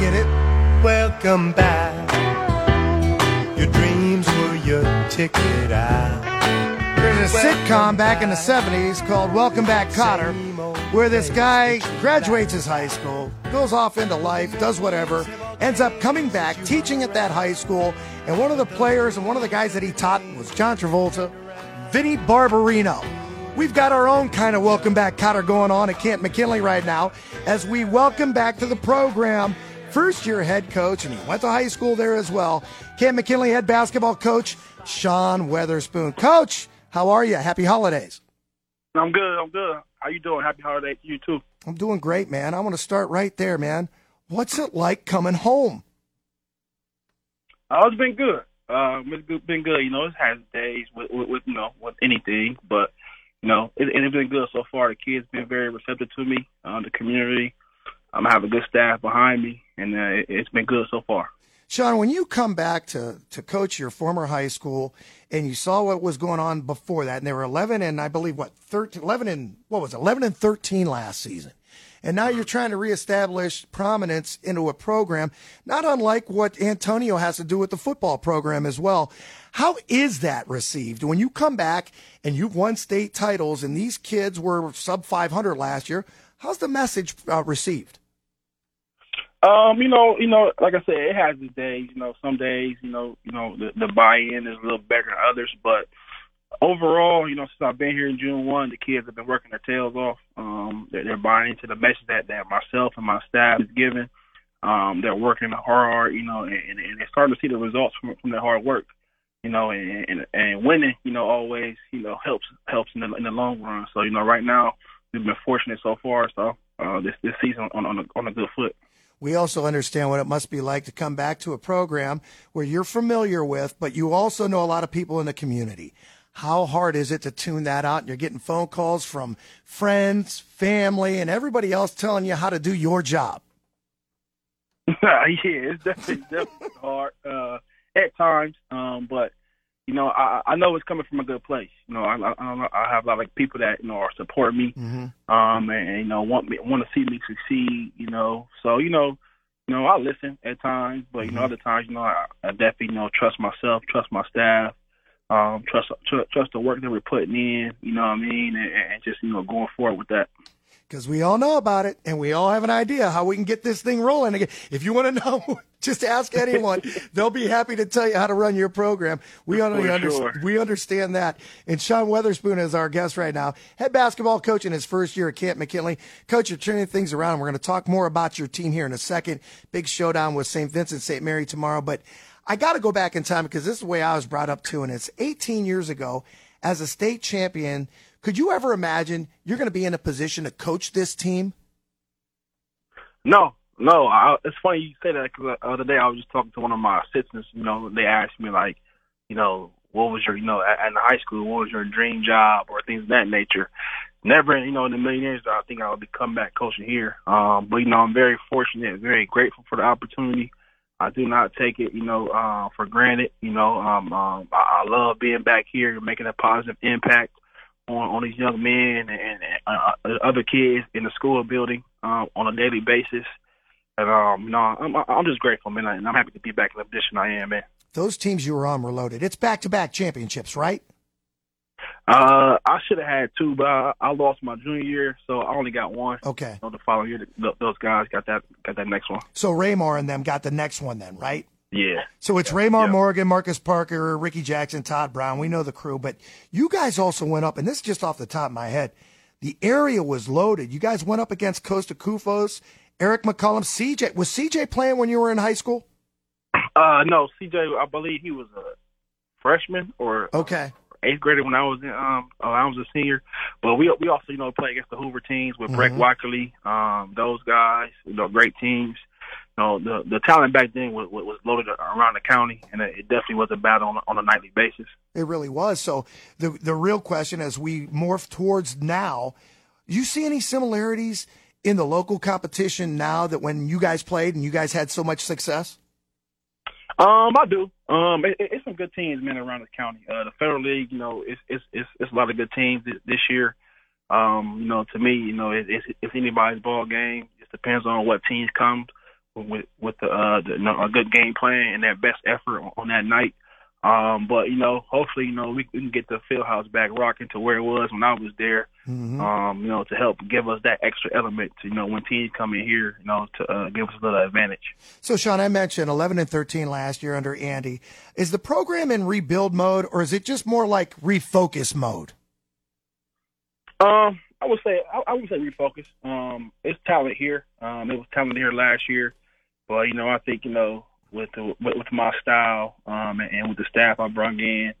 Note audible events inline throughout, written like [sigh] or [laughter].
Get it. Welcome back. Your dreams were your ticket out. There's a sitcom back in the 70s called Welcome Back Kotter, where this guy graduates his high school, goes off into life, does whatever, ends up coming back, teaching at that high school, and one of the players and one of the guys that he taught was John Travolta, Vinnie Barbarino. We've got our own kind of Welcome Back Kotter going on at Camp McKinley right now as we welcome back to the program first year head coach, and he went to high school there as well. Camp McKinley head basketball coach, Sean Weatherspoon. Coach, how are you? Happy holidays. I'm good. I'm good. How you doing? Happy holiday to you too. I'm doing great, man. I want to start right there, man. What's it like coming home? Uh, it's been good. Uh, it's been good. You know, it has days with, with, with you know with anything, but you know, it, it's been good so far. The kids been very receptive to me. Uh, the community. Um, I have a good staff behind me, and uh, it, it's been good so far. Sean, when you come back to, to coach your former high school and you saw what was going on before that, and they were 11 and I believe what, 13, 11 and, what was it, 11 and 13 last season. And now you're trying to reestablish prominence into a program, not unlike what Antonio has to do with the football program as well. How is that received when you come back and you've won state titles and these kids were sub 500 last year? How's the message uh, received? Um, you know, you know, like I said, it has its days. You know, some days, you know, you know, the, the buy-in is a little better than others, but overall, you know, since I've been here in June one, the kids have been working their tails off. Um, they're, they're buying into the message that that myself and my staff is giving. Um, they're working hard, you know, and, and, they're starting to see the results from from their hard work. You know, and, and and winning, you know, always, you know, helps helps in the in the long run. So, you know, right now we've been fortunate so far. So uh, this this season on on a, on a good foot. We also understand what it must be like to come back to a program where you're familiar with, but you also know a lot of people in the community. How hard is it to tune that out? And you're getting phone calls from friends, family, and everybody else telling you how to do your job. [laughs] yeah, it's definitely, definitely hard uh, at times, um, but you know, I, I know it's coming from a good place. You know, I, I, I have a lot of people that you know are supporting me, Mm-hmm. um, and, and you know want me want to see me succeed. You know, so you know, you know, I listen at times, but you know, other times, you know, I, I definitely you know trust myself, trust my staff, um, trust tr- trust the work that we're putting in. You know what I mean, and, and just you know going forward with that. Because we all know about it and we all have an idea how we can get this thing rolling again. If you want to [laughs] know, just ask anyone. They'll be happy to tell you how to run your program. We, under- sure. we understand that. And Sean Weatherspoon is our guest right now, head basketball coach in his first year at Camp McKinley. Coach, you're turning things around. We're going to talk more about your team here in a second. Big showdown with St. Vincent St. Mary tomorrow. But I got to go back in time because this is the way I was brought up too. And it's 18 years ago as a state champion. Could you ever imagine you're going to be in a position to coach this team? No, no. I, it's funny you say that because the other day I was just talking to one of my assistants. You know, they asked me like, you know, what was your, you know, at, at high school, what was your dream job or things of that nature. Never, you know, in a million years, I think I would be come back coaching here. Um, but you know, I'm very fortunate, very grateful for the opportunity. I do not take it, you know, uh, for granted. You know, um, um, I, I love being back here making a positive impact on, on these young men and, and uh, other kids in the school building um, on a daily basis. And um, you know, I'm, I'm just grateful, man, and I'm happy to be back in the position I am, man. Those teams you were on were loaded. It's back to back championships, right? Uh, I should have had two, but I, I lost my junior year, so I only got one. Okay. So the following year, th- those guys got that got that next one. So Raymar and them got the next one then, right? Yeah. So it's Raymar Morgan, Marcus Parker, Ricky Jackson, Todd Brown. We know the crew, but you guys also went up, and this is just off the top of my head. The area was loaded. You guys went up against Kosta Koufos, Eric McCullum, CJ. Was CJ playing when you were in high school? Uh, no, CJ, I believe he was a freshman or Okay. eighth grader when I was in um uh, I was a senior. But we we also you know play against the Hoover teams with mm-hmm. Breck Wackerly, um those guys, you know, great teams. Know, the the talent back then was was loaded around the county, and it definitely was a battle on on a nightly basis. It really was. So the the real question as we morph towards now, you see any similarities in the local competition now that when you guys played and you guys had so much success? Um, I do. Um, it, it's some good teams, man, around the county. Uh, the federal league, you know, it's it's it's, it's a lot of good teams this, this year. Um, you know, to me, you know, it, it's it's anybody's ball game. It depends on what teams come with with the, uh, the you know, a good game plan and their best effort on, on that night. Um, but you know, hopefully, you know, we, we can get the field house back rocking to where it was when I was there. Mm-hmm. Um, you know, to help give us that extra element to, you know, when teams come in here, you know, to uh, give us a little advantage. So, Sean, I mentioned 11 and 13 last year under Andy. Is the program in rebuild mode, or is it just more like refocus mode? Um, I would say I, I would say refocus. Um, it's talent here. Um, it was talent here last year, but you know, I think you know with the, with, with my style um, and, and with the staff I brought in.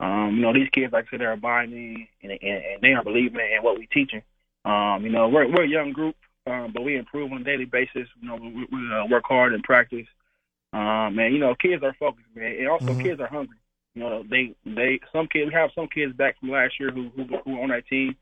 Um, you know, these kids, like I said, they're buying in and, and, and they are believing in what we're teaching. Um, you know, we're, we're a young group, um, but we improve on a daily basis. You know, we, we uh, work hard and practice. Um, and, you know, kids are focused, man. And also, mm-hmm. kids are hungry. You know, they, they, some kids, we have some kids back from last year who, who, who are on that team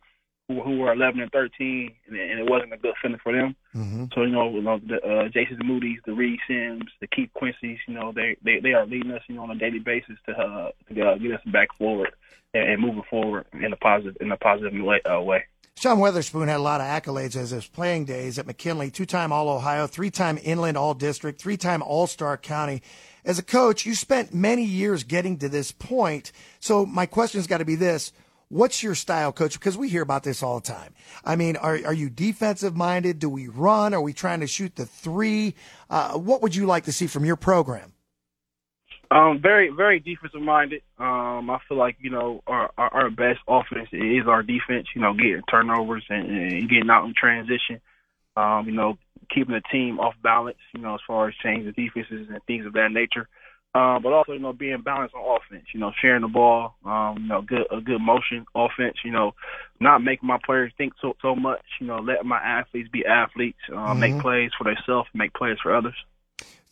who, who were 11 and 13, and, and it wasn't a good feeling for them. Mm-hmm. So you know, you know the uh, Jason Moody's, the Reed Sims, the Keith Quincy's, you know, they they they are leading us, you know, on a daily basis to uh, to uh, get us back forward and, and moving forward in a positive in a positive way. Uh, way. Sean Weatherspoon had a lot of accolades as his playing days at McKinley, two-time All-Ohio, three-time Inland All-District, three-time All-Stark County. As a coach, you spent many years getting to this point. So my question's got to be this What's your style, coach? Because we hear about this all the time. I mean, are, are you defensive minded? Do we run? Are we trying to shoot the three? Uh, what would you like to see from your program? Um, very, very defensive minded. Um, I feel like you know our, our, our best offense is our defense. You know, getting turnovers and, and getting out in transition. Um, you know, keeping the team off balance. You know, as far as changing defenses and things of that nature. Uh, but also, you know, being balanced on offense, you know, sharing the ball, um, you know, good a good motion offense, you know, not making my players think so so much, you know, letting my athletes be athletes, uh, mm-hmm. make plays for themselves, make plays for others.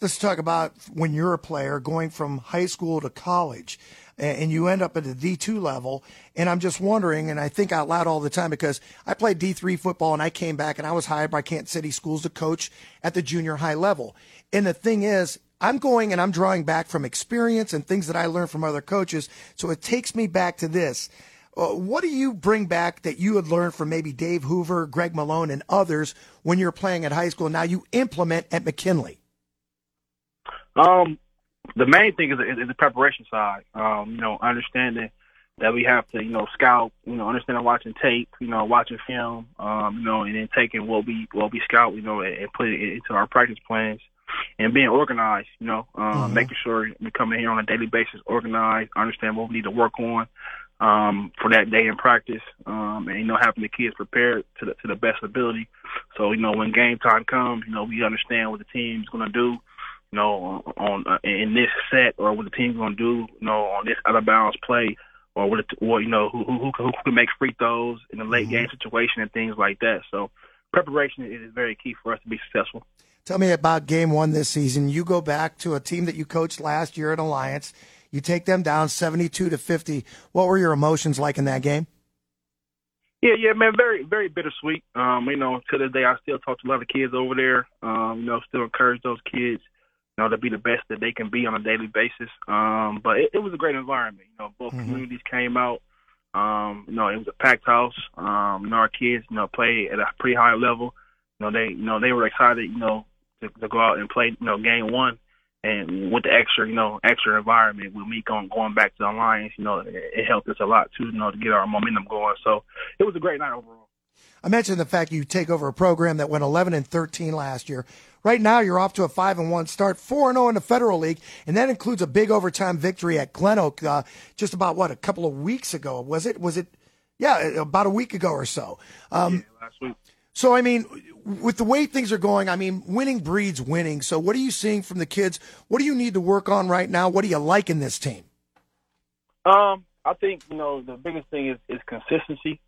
Let's talk about when you're a player going from high school to college and you end up at the D2 level. And I'm just wondering, and I think out loud all the time because I played D3 football and I came back and I was hired by Kent City Schools to coach at the junior high level. And the thing is, I'm going and I'm drawing back from experience and things that I learned from other coaches. So it takes me back to this. Uh, what do you bring back that you had learned from maybe Dave Hoover, Greg Malone, and others when you're playing at high school? Now you implement at McKinley. Um, the main thing is, is the preparation side. Um, you know, understanding that we have to, you know, scout. You know, understanding watching tape. You know, watching film. Um, you know, and then taking what we what we scout. You know, and, and put it into our practice plans and being organized, you know, um, mm-hmm. making sure we come in here on a daily basis, organized, understand what we need to work on um, for that day in practice, um, and you know, having the kids prepared to the to the best ability. So you know, when game time comes, you know, we understand what the team's going to do. You know, on uh, in this set, or what the team's going to do. You know, on this out of bounds play, or what, it, or you know, who who who, who can make free throws in a late mm-hmm. game situation and things like that. So preparation is very key for us to be successful. Tell me about game one this season. You go back to a team that you coached last year at Alliance. You take them down 72 to 50. What were your emotions like in that game? Yeah, yeah, man, very, very bittersweet. Um, you know, to this day, I still talk to a lot of kids over there. Um, you know, still encourage those kids, you know, to be the best that they can be on a daily basis. Um, but it, it was a great environment. You know, both mm-hmm. communities came out. Um, you know, it was a packed house. Um, you know, our kids, you know, played at a pretty high level. You know, they, you know, they were excited. You know, to, to go out and play, you know, game one. And with the extra, you know, extra environment with me going going back to the Alliance, you know, it, it helped us a lot too, you know, to get our momentum going. So it was a great night overall. I mentioned the fact you take over a program that went 11 and 13 last year. Right now, you're off to a five and one start, four and zero oh in the Federal League, and that includes a big overtime victory at Glen Oak uh, just about what a couple of weeks ago. Was it? Was it? Yeah, about a week ago or so. Um, yeah, last week. So I mean, with the way things are going, I mean, winning breeds winning. So what are you seeing from the kids? What do you need to work on right now? What do you like in this team? Um, I think you know the biggest thing is, is consistency.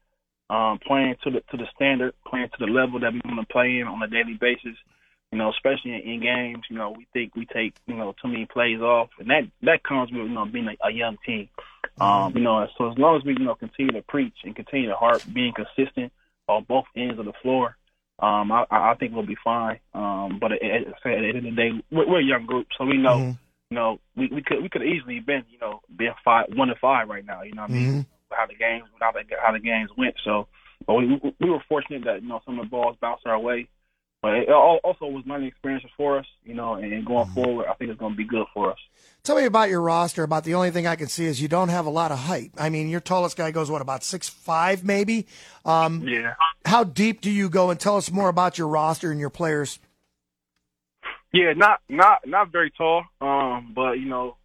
Um, playing to the to the standard, playing to the level that we want to play in on a daily basis. You know, especially in, in games. You know, we think we take you know too many plays off, and that that comes with you know being a, a young team. Um, you know, so as long as we you know continue to preach and continue to heart being consistent on both ends of the floor, um, I, I think we'll be fine. Um, but at, at, at the end of the day, we're, we're a young group, so we know. Mm-hmm. You know, we, we could we could easily been you know been five one to five right now. You know, what I mean Mm-hmm. how the games how the how the games went. So, but we we were fortunate that you know some of the balls bounced our way. But it also was learning experiences for us, you know, and going forward, I think it's going to be good for us. Tell me about your roster. About the only thing I can see is you don't have a lot of height. I mean, your tallest guy goes what about six five maybe. Um, Yeah. how deep do you go? And tell us more about your roster and your players. Yeah, not not not very tall, um, but you know,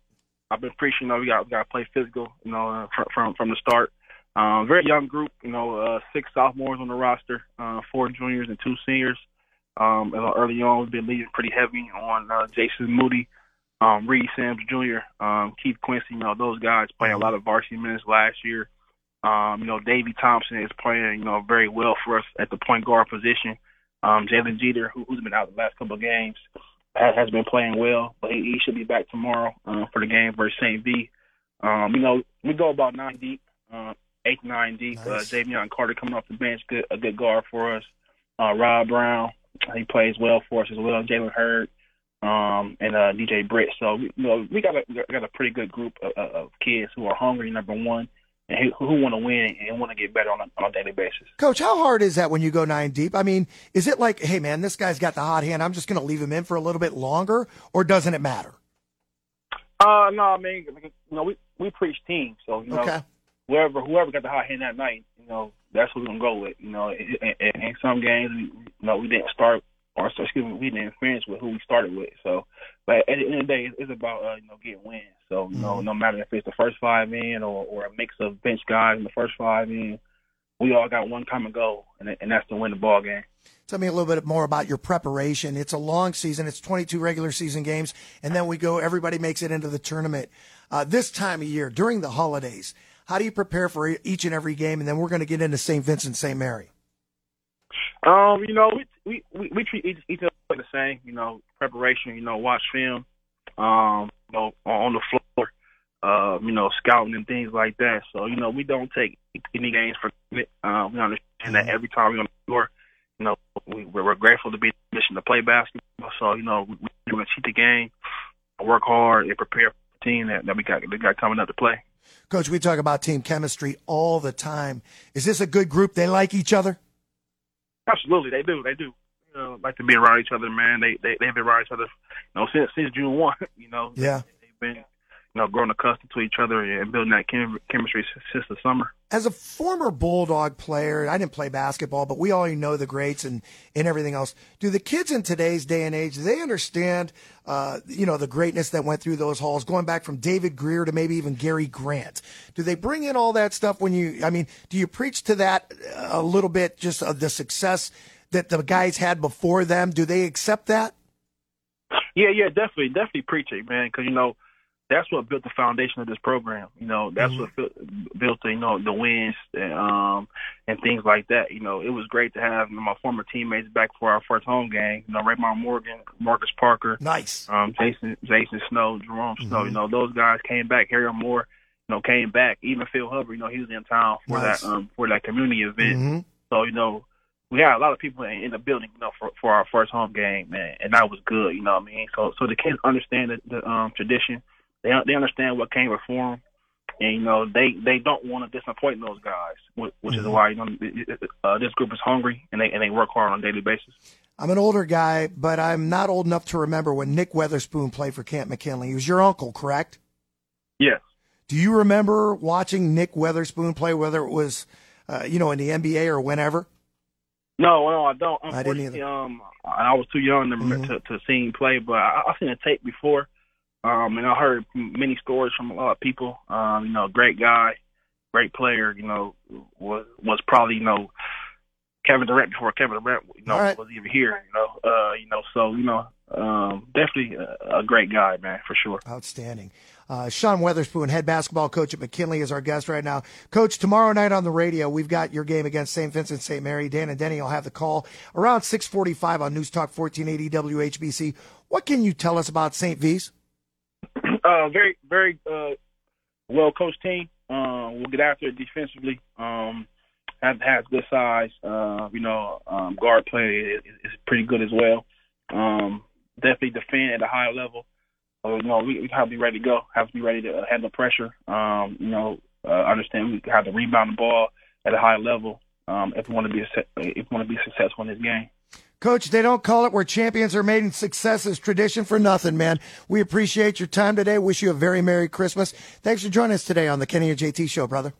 I've been preaching. You know, we got we got to play physical. You know, uh, from from from the start. Um, very young group. You know, uh, six sophomores on the roster, uh, four juniors and two seniors. Um, and early on, we've been leading pretty heavy on uh, Jason Moody, um, Reed Sims Jr., um, Keith Quincy. You know, those guys playing a lot of varsity minutes last year. Um, you know, Davey Thompson is playing, you know, very well for us at the point guard position. Um, Jalen Jeter, who, who's been out the last couple of games, has, has been playing well, but he, he should be back tomorrow uh, for the game versus St. V. Um, you know, we go about nine deep, uh, eight, nine deep. Nice. Uh, Davion Carter coming off the bench, good, a good guard for us. Uh, Rob Brown, he plays well for us as well. Jalen Hurd, um, and uh, DJ Britt. So you know, we got a got a pretty good group of, of of kids who are hungry, number one, and who, who want to win and want to get better on a, on a daily basis. Coach, how hard is that when you go nine deep? I mean, is it like, hey man, this guy's got the hot hand. I'm just going to leave him in for a little bit longer, or doesn't it matter? Uh, no, I mean, you know, we we preach team, so you know, Okay. Whoever whoever got the hot hand that night, you know, that's what we're gonna go with. You know, in, in, in some games, we, you know, we didn't start, or excuse me, we didn't finish with who we started with. So, but at the end of the day, it's, about uh, you know getting wins. So, you know, no matter if it's the first five in or or a mix of bench guys in the first five in, we all got one common goal, and and that's to win the ball game. Tell me a little bit more about your preparation. It's a long season. It's 22 regular season games, and then we go. Everybody makes it into the tournament. Uh, this time of year, during the holidays, how do you prepare for each and every game? And then we're going to get into St. Vincent, St. Mary. Um, you know, we we we, we treat each, each other the same. You know, preparation. You know, watch film. Um, you know, on the floor. Uh, you know, scouting and things like that. So you know, we don't take any games for granted. Uh, we understand that every time we're on the floor, you know, we, we're grateful to be in the position to play basketball. So you know, we, we're going to cheat the game, work hard, and prepare for the team that, that we got that got coming up to play. Coach, we talk about team chemistry all the time. Is this a good group? They like each other? Absolutely, they do. They do. You know, like to be around each other, man. They they they've been around each other, you know, since since June one. [laughs] You know, Yeah. they've been, you know, growing accustomed to each other and building that chem- chemistry since, since the summer. As a former Bulldog player, I didn't play basketball, but we already know the greats and, and everything else. Do the kids in today's day and age, do they understand, uh, you know, the greatness that went through those halls, going back from David Greer to maybe even Gary Grant? Do they bring in all that stuff when you, I mean, do you preach to that a little bit, just of the success that the guys had before them? Do they accept that? Yeah, yeah, definitely, definitely preach it, man, because you know that's what built the foundation of this program. You know, that's what built, you know the wins and, um and things like that. You know, it was great to have my former teammates back for our first home game. You know, Raymar Morgan, Marcus Parker, Nice. um, Jason Jason Snow, Jerome Snow. You know, those guys came back. Harry Moore, you know, came back. Even Phil Hubbard, you know, he was in town for Nice. that um for that community event. Mhm. So you know, we had a lot of people in, in the building, you know, for for our first home game, man, and that was good. You know what I mean? So so the kids understand the, the um tradition. They they understand what came before them. And you know they they don't want to disappoint those guys, which, which is why you know uh, this group is hungry and they and they work hard on a daily basis. I'm an older guy, but I'm not old enough to remember when Nick Weatherspoon played for Camp McKinley. He was your uncle, correct? Yes. Do you remember watching Nick Weatherspoon play, whether it was, uh, you know, in the NBA or whenever? No, no, I don't. I didn't either. Um, I was too young to Mhm. to, to see him play, but I, I've seen a tape before, um, and I heard many stories from a lot of people. Um, you know, great guy, great player. You know, was was probably you know Kevin Durant before Kevin Durant you know right. was even here. You know, uh, you know, so you know, um, definitely a, a, great guy, man, for sure. Outstanding. Uh, Sean Weatherspoon, head basketball coach at McKinley, is our guest right now. Coach, tomorrow night on the radio, we've got your game against St. Vincent St. Mary. Dan and Denny will have the call around 645 on News Talk 1480 WHBC. What can you tell us about St. V's? Uh, very, very uh, well coached team. Uh, we'll get after it defensively. Um, has, has good size. Uh, you know, um, guard play is, is pretty good as well. Um, definitely defend at a high level. Uh, you know, we, we have to be ready to go. Have to be ready to handle pressure. Um, you know, uh, understand we have to rebound the ball at a high level um, if we want to be a, if we want to be successful in this game. Coach, they don't call it where champions are made and success is tradition for nothing, man. We appreciate your time today. Wish you a very Merry Christmas. Thanks for joining us today on the Kenny and JT Show, brother.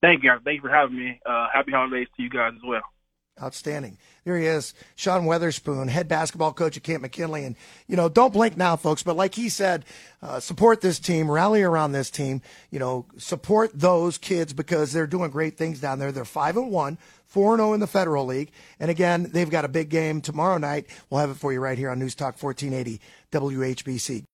Thank you. Thank you for having me. Uh, happy holidays to you guys as well. Outstanding. There he is, Sean Weatherspoon, head basketball coach at Camp McKinley. And, you know, don't blink now, folks. But like he said, uh, support this team, rally around this team, you know, support those kids because they're doing great things down there. They're 5 and 1, 4 0 in the Federal League. And again, they've got a big game tomorrow night. We'll have it for you right here on News Talk 1480 WHBC.